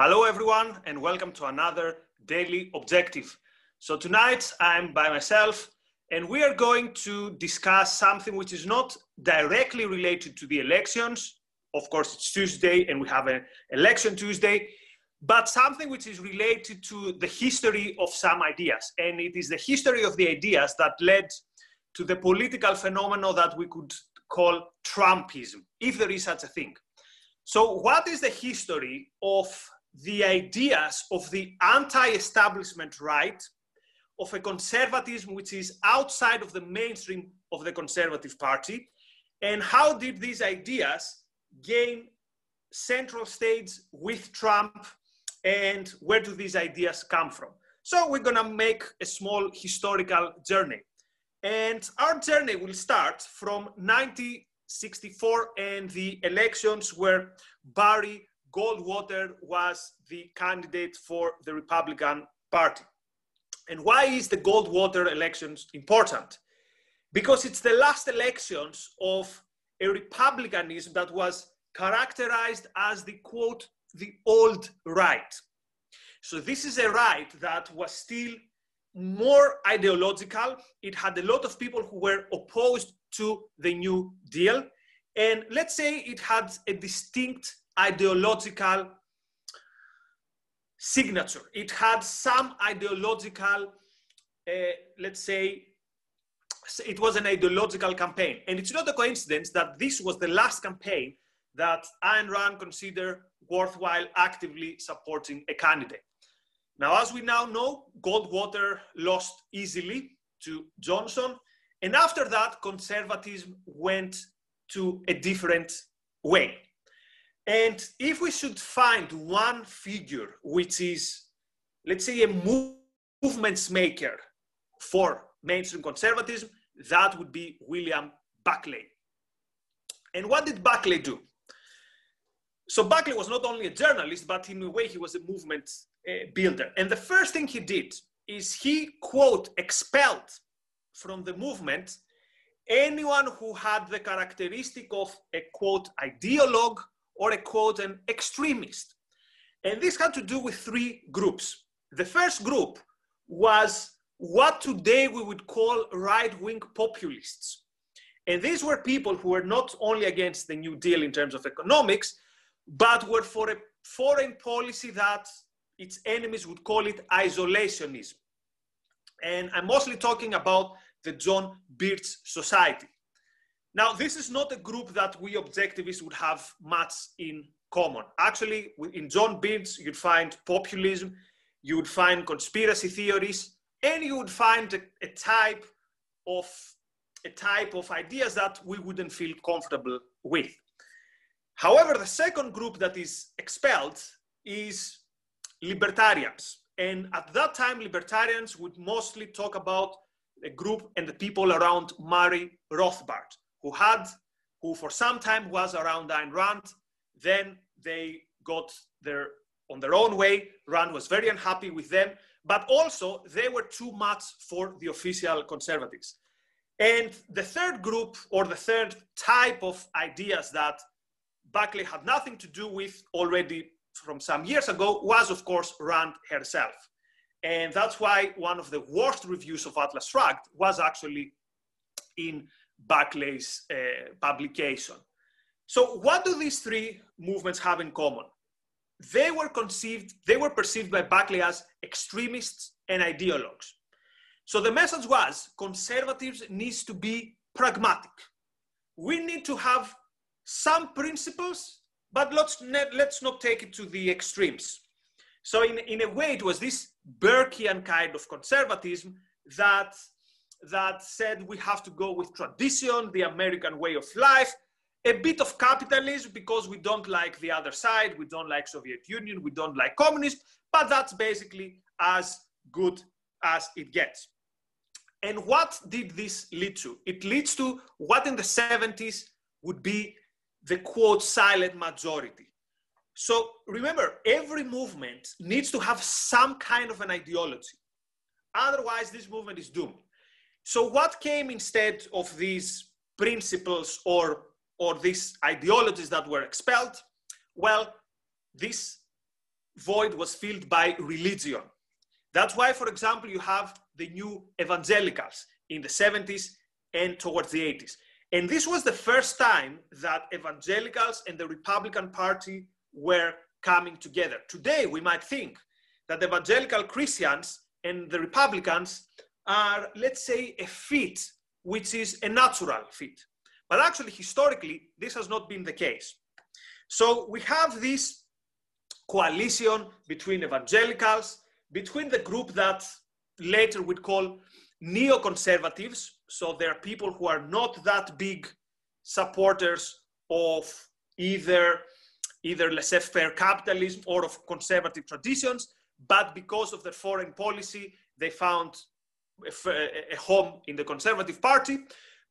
Hello, everyone, and welcome to another Daily Objective. So, tonight I'm by myself, and we are going to discuss something which is not directly related to the elections. Of course, it's Tuesday, and we have an election Tuesday, but something which is related to the history of some ideas. And it is the history of the ideas that led to the political phenomenon that we could call Trumpism, if there is such a thing. So, what is the history of the ideas of the anti establishment right, of a conservatism which is outside of the mainstream of the Conservative Party, and how did these ideas gain central stage with Trump, and where do these ideas come from? So, we're gonna make a small historical journey. And our journey will start from 1964 and the elections where Barry Goldwater was the candidate for the Republican Party. And why is the Goldwater elections important? Because it's the last elections of a republicanism that was characterized as the quote, the old right. So this is a right that was still more ideological. It had a lot of people who were opposed to the New Deal. And let's say it had a distinct ideological signature. It had some ideological, uh, let's say, it was an ideological campaign. And it's not a coincidence that this was the last campaign that Ayn Rand considered worthwhile actively supporting a candidate. Now, as we now know, Goldwater lost easily to Johnson. And after that, conservatism went to a different way. And if we should find one figure which is, let's say, a movements maker for mainstream conservatism, that would be William Buckley. And what did Buckley do? So Buckley was not only a journalist, but in a way he was a movement uh, builder. And the first thing he did is he, quote, expelled from the movement anyone who had the characteristic of a, quote, ideologue or a quote, an extremist. And this had to do with three groups. The first group was what today we would call right wing populists. And these were people who were not only against the New Deal in terms of economics, but were for a foreign policy that its enemies would call it isolationism. And I'm mostly talking about the John Birch Society. Now, this is not a group that we objectivists would have much in common. Actually, in John Birch, you'd find populism, you would find conspiracy theories, and you would find a, a type of a type of ideas that we wouldn't feel comfortable with. However, the second group that is expelled is libertarians. And at that time, libertarians would mostly talk about a group and the people around Murray Rothbard who had, who for some time was around Ayn Rand. Then they got their on their own way. Rand was very unhappy with them, but also they were too much for the official conservatives. And the third group or the third type of ideas that Buckley had nothing to do with already from some years ago was, of course, Rand herself. And that's why one of the worst reviews of Atlas Shrugged was actually in Buckley's uh, publication. So what do these three movements have in common? They were conceived, they were perceived by Buckley as extremists and ideologues. So the message was conservatives needs to be pragmatic. We need to have some principles, but let's, not, let's not take it to the extremes. So in, in a way, it was this Burkean kind of conservatism that that said we have to go with tradition, the American way of life, a bit of capitalism because we don't like the other side, we don't like Soviet Union, we don't like communism, but that's basically as good as it gets. And what did this lead to? It leads to what in the 70s would be the quote silent majority. So remember, every movement needs to have some kind of an ideology. Otherwise, this movement is doomed. So what came instead of these principles or, or these ideologies that were expelled? Well, this void was filled by religion. That's why, for example, you have the new evangelicals in the 70s and towards the 80s. And this was the first time that evangelicals and the Republican Party were coming together. Today, we might think that evangelical Christians and the Republicans are, let's say, a fit, which is a natural fit. But actually, historically, this has not been the case. So we have this coalition between evangelicals, between the group that later we'd call neoconservatives. So there are people who are not that big supporters of either either laissez-faire capitalism or of conservative traditions, but because of their foreign policy, they found a, home in the Conservative Party.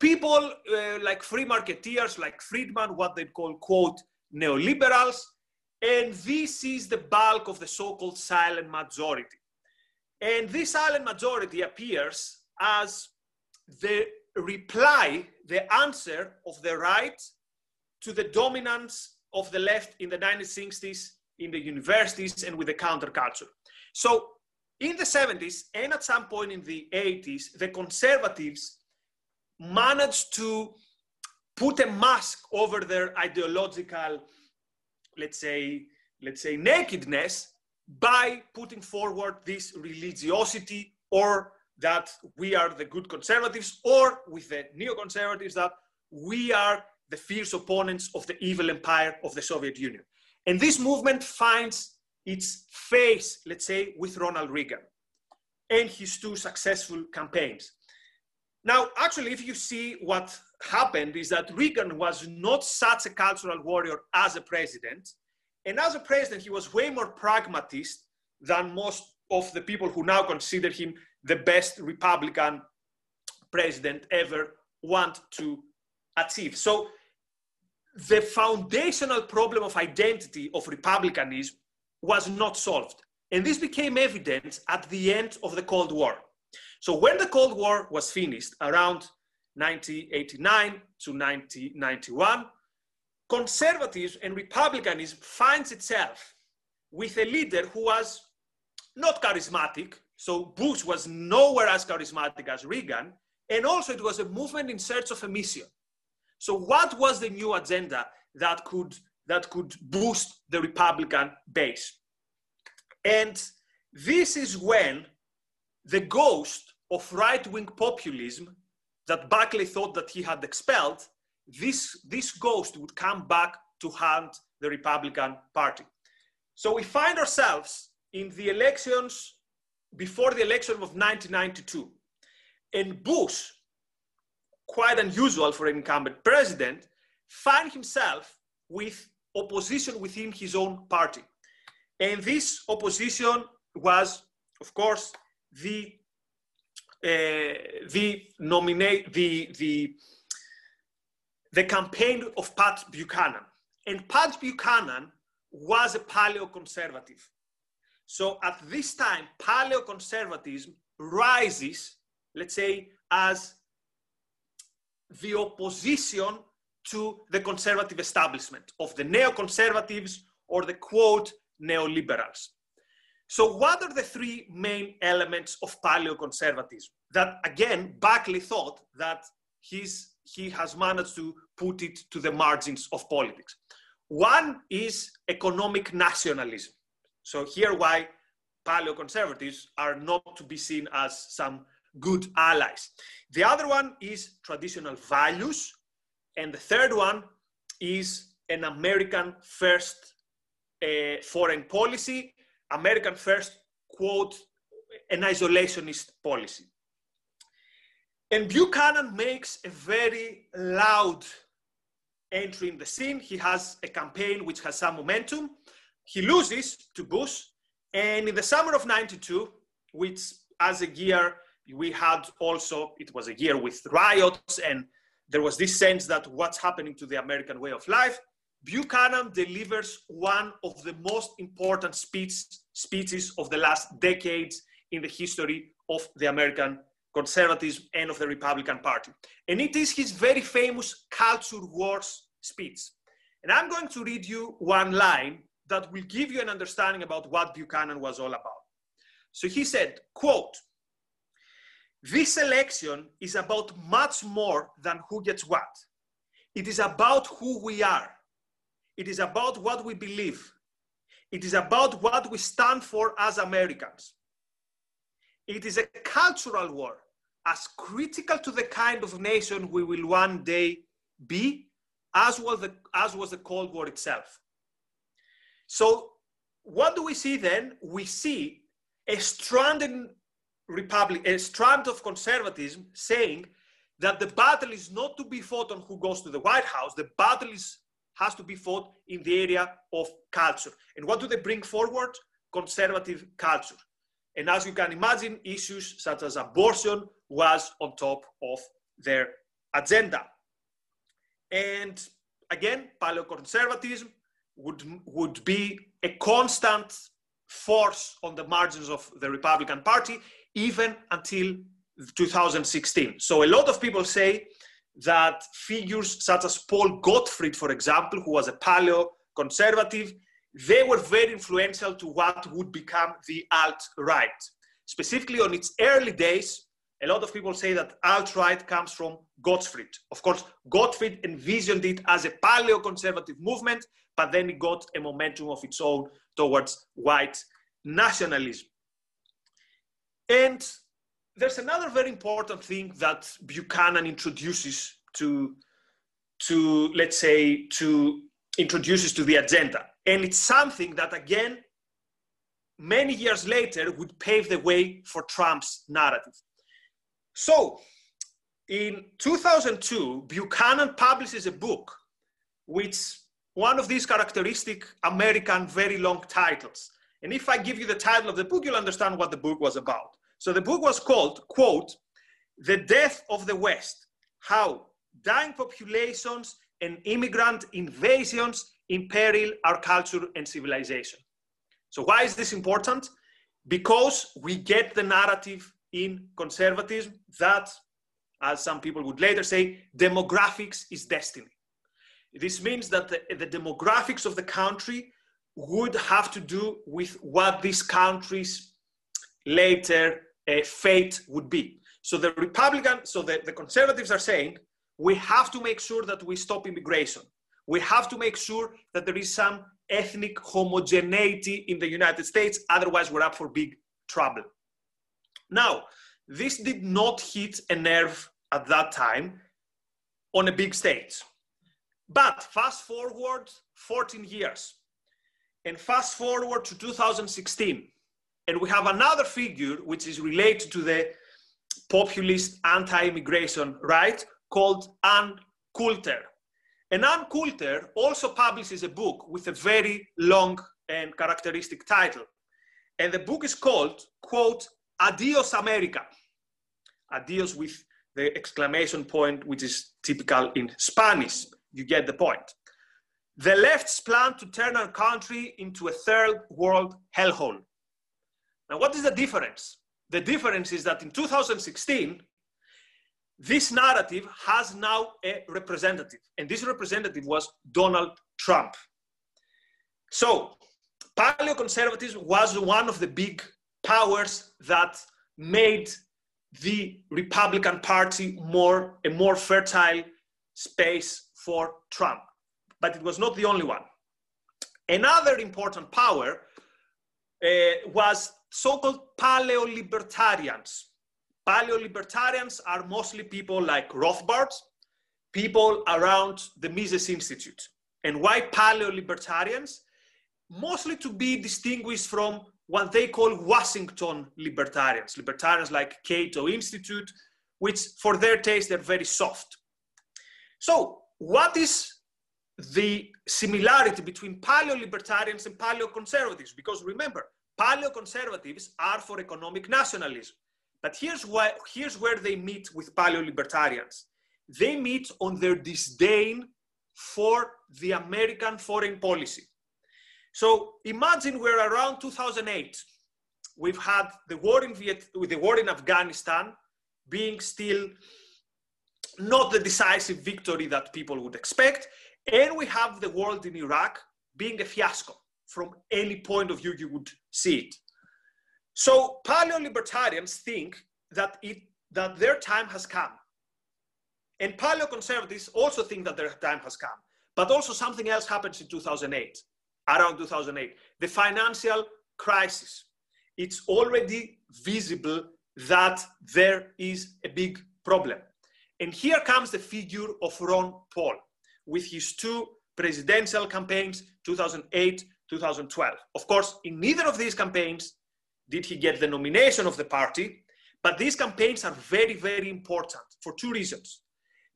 People uh, like free marketeers, like Friedman, what they call, quote, neoliberals, and this is the bulk of the so-called silent majority. And this silent majority appears as the reply, the answer of the right to the dominance of the left in the 1960s in the universities and with the counterculture. So in the 70s and at some point in the 80s, the conservatives managed to put a mask over their ideological, let's say, let's say nakedness by putting forward this religiosity or that we are the good conservatives or with the neoconservatives that we are the fierce opponents of the evil empire of the Soviet Union. And this movement finds its face, let's say, with Ronald Reagan and his two successful campaigns. Now, actually, if you see what happened is that Reagan was not such a cultural warrior as a president. And as a president, he was way more pragmatist than most of the people who now consider him the best Republican president ever want to achieve. So the foundational problem of identity of republicanism was not solved. And this became evident at the end of the Cold War. So when the Cold War was finished around 1989 to 1991, conservatives and republicanism finds itself with a leader who was not charismatic. So Bush was nowhere as charismatic as Reagan. And also it was a movement in search of a mission. So what was the new agenda that could, that could boost the Republican base? And this is when the ghost of right-wing populism that Buckley thought that he had expelled, this, this ghost would come back to haunt the Republican Party. So we find ourselves in the elections before the election of 1992. And Bush quite unusual for an incumbent president, find himself with opposition within his own party. And this opposition was, of course, the uh, the nominate the the the campaign of Pat Buchanan. And Pat Buchanan was a paleoconservative. So at this time, paleoconservatism rises, let's say, as the opposition to the conservative establishment of the neoconservatives or the quote neoliberals. So, what are the three main elements of paleoconservatism that, again, Buckley thought that he's, he has managed to put it to the margins of politics? One is economic nationalism. So, here, why paleoconservatives are not to be seen as some good allies. The other one is traditional values. And the third one is an American first uh, foreign policy, American first, quote, an isolationist policy. And Buchanan makes a very loud entry in the scene. He has a campaign which has some momentum. He loses to Bush. And in the summer of 92, which as a year we had also, it was a year with riots, and there was this sense that what's happening to the American way of life. Buchanan delivers one of the most important speech, speeches of the last decades in the history of the American conservatism and of the Republican Party. And it is his very famous culture wars speech. And I'm going to read you one line that will give you an understanding about what Buchanan was all about. So he said, quote, this election is about much more than who gets what. It is about who we are. It is about what we believe. It is about what we stand for as Americans. It is a cultural war, as critical to the kind of nation we will one day be, as was the, as was the Cold War itself. So, what do we see then? We see a stranded republic, a strand of conservatism saying that the battle is not to be fought on who goes to the White House. The battle is, has to be fought in the area of culture. And what do they bring forward? Conservative culture. And as you can imagine, issues such as abortion was on top of their agenda. And again, paleoconservatism would, would be a constant force on the margins of the Republican Party, even until 2016. So a lot of people say that figures such as Paul Gottfried, for example, who was a paleo conservative, they were very influential to what would become the alt-right. Specifically on its early days, a lot of people say that alt-right comes from Gottfried. Of course, Gottfried envisioned it as a paleo-conservative movement, but then it got a momentum of its own towards white nationalism. And there's another very important thing that Buchanan introduces to, to let's say, to introduces to the agenda. And it's something that, again, many years later would pave the way for Trump's narrative. So, in 2002, Buchanan publishes a book, which one of these characteristic American very long titles. And if I give you the title of the book, you'll understand what the book was about. So the book was called, quote, The Death of the West, How Dying Populations and Immigrant Invasions Imperil Our Culture and Civilization. So why is this important? Because we get the narrative in conservatism that, as some people would later say, demographics is destiny. This means that the, the demographics of the country would have to do with what this country's later uh, fate would be. So the Republican, so the, the conservatives are saying we have to make sure that we stop immigration. We have to make sure that there is some ethnic homogeneity in the United States, otherwise, we're up for big trouble. Now, this did not hit a nerve at that time on a big stage. But fast forward 14 years, and fast forward to 2016, and we have another figure which is related to the populist anti-immigration right called Ann Coulter. And Ann Coulter also publishes a book with a very long and characteristic title. And the book is called, quote, Adios America. Adios with the exclamation point, which is typical in Spanish. You get the point. The left's plan to turn our country into a third world hellhole. Now, what is the difference? The difference is that in 2016, this narrative has now a representative, and this representative was Donald Trump. So, paleoconservatism was one of the big powers that made the Republican Party more a more fertile space for Trump. But it was not the only one. Another important power uh, was so-called paleo-libertarians. Paleo-libertarians are mostly people like Rothbard, people around the Mises Institute. And why paleo-libertarians? Mostly to be distinguished from what they call Washington libertarians, libertarians like Cato Institute, which for their taste, they're very soft. So what is the similarity between paleo-libertarians and paleo-conservatives? Because remember, Paleoconservatives are for economic nationalism. But here's, why, here's where they meet with paleo-libertarians. They meet on their disdain for the American foreign policy. So imagine we're around 2008. We've had the war in Viet, the war in Afghanistan being still not the decisive victory that people would expect, and we have the war in Iraq being a fiasco. from any point of view you would see it. So paleo-libertarians think that, it, that their time has come. And paleo-conservatives also think that their time has come. But also something else happens in 2008, around 2008, the financial crisis. It's already visible that there is a big problem. And here comes the figure of Ron Paul with his two presidential campaigns, 2008, 2012. Of course, in neither of these campaigns did he get the nomination of the party, but these campaigns are very, very important for two reasons.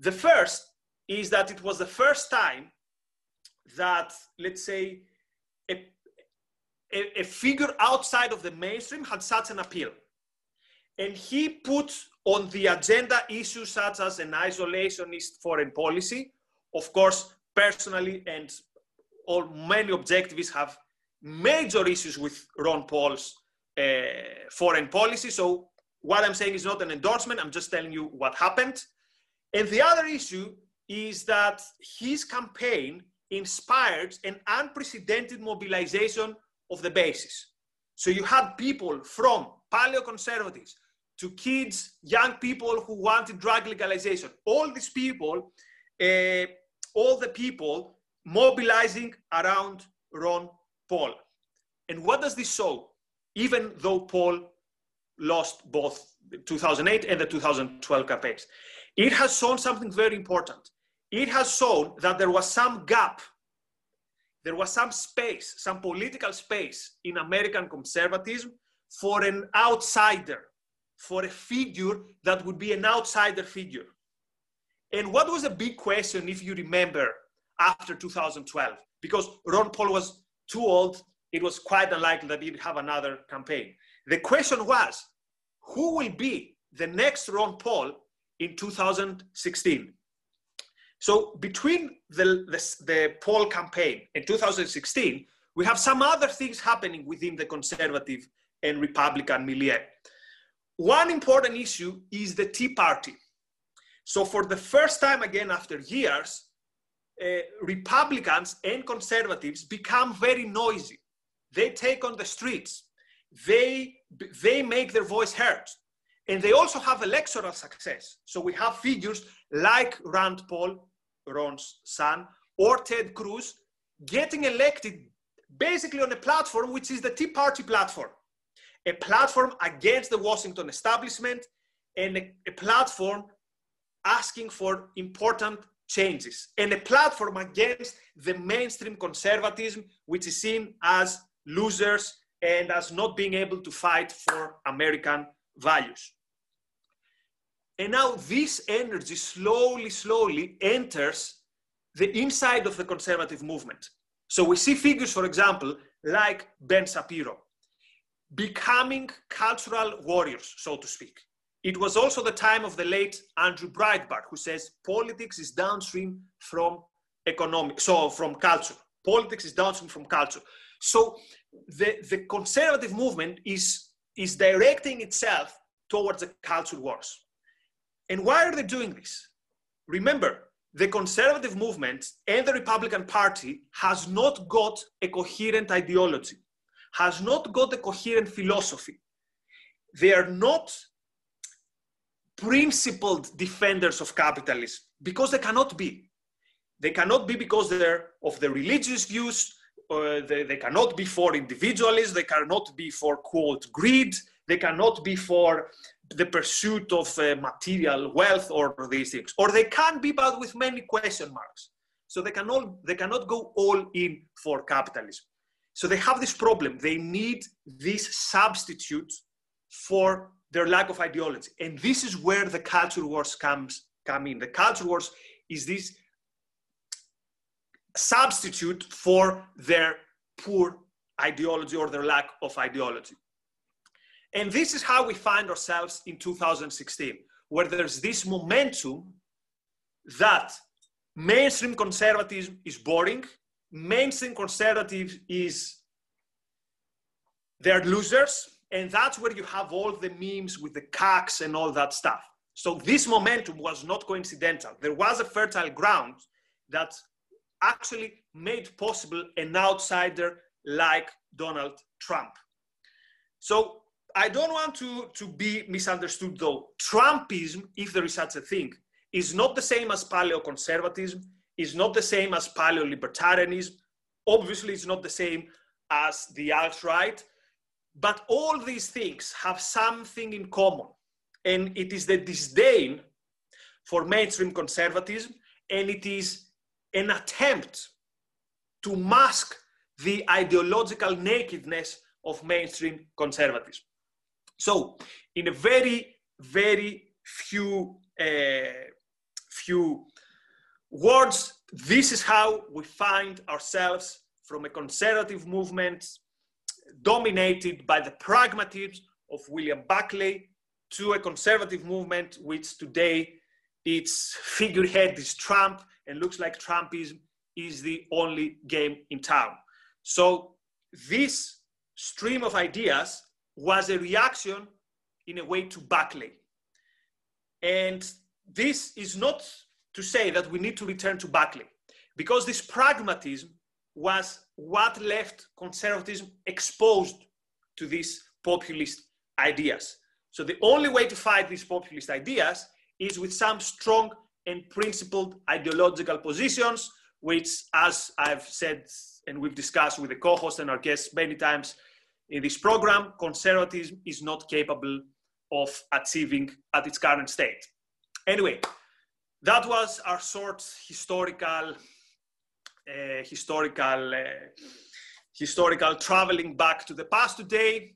The first is that it was the first time that, let's say, a, a, a figure outside of the mainstream had such an appeal. And he put on the agenda issues such as an isolationist foreign policy. Of course, personally, and all many objectivists have major issues with Ron Paul's uh, foreign policy. So what I'm saying is not an endorsement. I'm just telling you what happened. And the other issue is that his campaign inspired an unprecedented mobilization of the bases. So you had people from paleo-conservatives to kids, young people who wanted drug legalization. All these people, uh, all the people mobilizing around Ron Paul. And what does this show? Even though Paul lost both the 2008 and the 2012 campaigns, it has shown something very important. It has shown that there was some gap, there was some space, some political space in American conservatism for an outsider for a figure that would be an outsider figure. And what was a big question, if you remember, after 2012? Because Ron Paul was too old, it was quite unlikely that he'd have another campaign. The question was who will be the next Ron Paul in 2016? So between the, the, the Paul campaign in 2016, we have some other things happening within the conservative and Republican milieu. One important issue is the Tea Party. So, for the first time again after years, uh, Republicans and conservatives become very noisy. They take on the streets. They, they make their voice heard. And they also have electoral success. So we have figures like Rand Paul, Ron's son, or Ted Cruz getting elected basically on a platform which is the Tea Party platform a platform against the Washington establishment and a, a platform asking for important changes and a platform against the mainstream conservatism, which is seen as losers and as not being able to fight for American values. And now this energy slowly, slowly enters the inside of the conservative movement. So we see figures, for example, like Ben Shapiro, becoming cultural warriors, so to speak. It was also the time of the late Andrew Breitbart, who says politics is downstream from economic, so from culture. Politics is downstream from culture. So the, the conservative movement is, is directing itself towards the culture wars. And why are they doing this? Remember, the conservative movement and the Republican Party has not got a coherent ideology has not got a coherent philosophy. They are not principled defenders of capitalism because they cannot be. They cannot be because they're of the religious views, uh, they, they cannot be for individualism, they cannot be for, quote, greed, they cannot be for the pursuit of uh, material wealth or these things. Or they can be, but with many question marks. So they cannot, they cannot go all in for capitalism. So they have this problem. They need this substitute for their lack of ideology. And this is where the culture wars comes come in. The culture wars is this substitute for their poor ideology or their lack of ideology. And this is how we find ourselves in 2016, where there's this momentum that mainstream conservatism is boring, mainstream conservative is they're losers, and that's where you have all the memes with the cacks and all that stuff. So this momentum was not coincidental. There was a fertile ground that actually made possible an outsider like Donald Trump. So I don't want to, to be misunderstood though. Trumpism, if there is such a thing, is not the same as paleoconservatism, is not the same as paleolibertarianism. Obviously, it's not the same as the alt-right, but all these things have something in common. And it is the disdain for mainstream conservatism, and it is an attempt to mask the ideological nakedness of mainstream conservatism. So, in a very, very few, uh, few words, this is how we find ourselves from a conservative movement dominated by the pragmatism of William Buckley to a conservative movement which today its figurehead is Trump and looks like Trumpism is the only game in town. So this stream of ideas was a reaction in a way to Buckley. And this is not to say that we need to return to Buckley, because this pragmatism was what left conservatism exposed to these populist ideas. So the only way to fight these populist ideas is with some strong and principled ideological positions, which, as I've said and we've discussed with the co-host and our guests many times in this program, conservatism is not capable of achieving at its current state. Anyway, that was our short historical, historical, historical traveling back to the past today.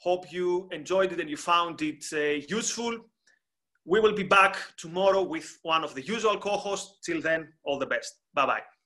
Hope you enjoyed it and you found it uh, useful. We will be back tomorrow with one of the usual co-hosts. Till then, all the best. Bye-bye.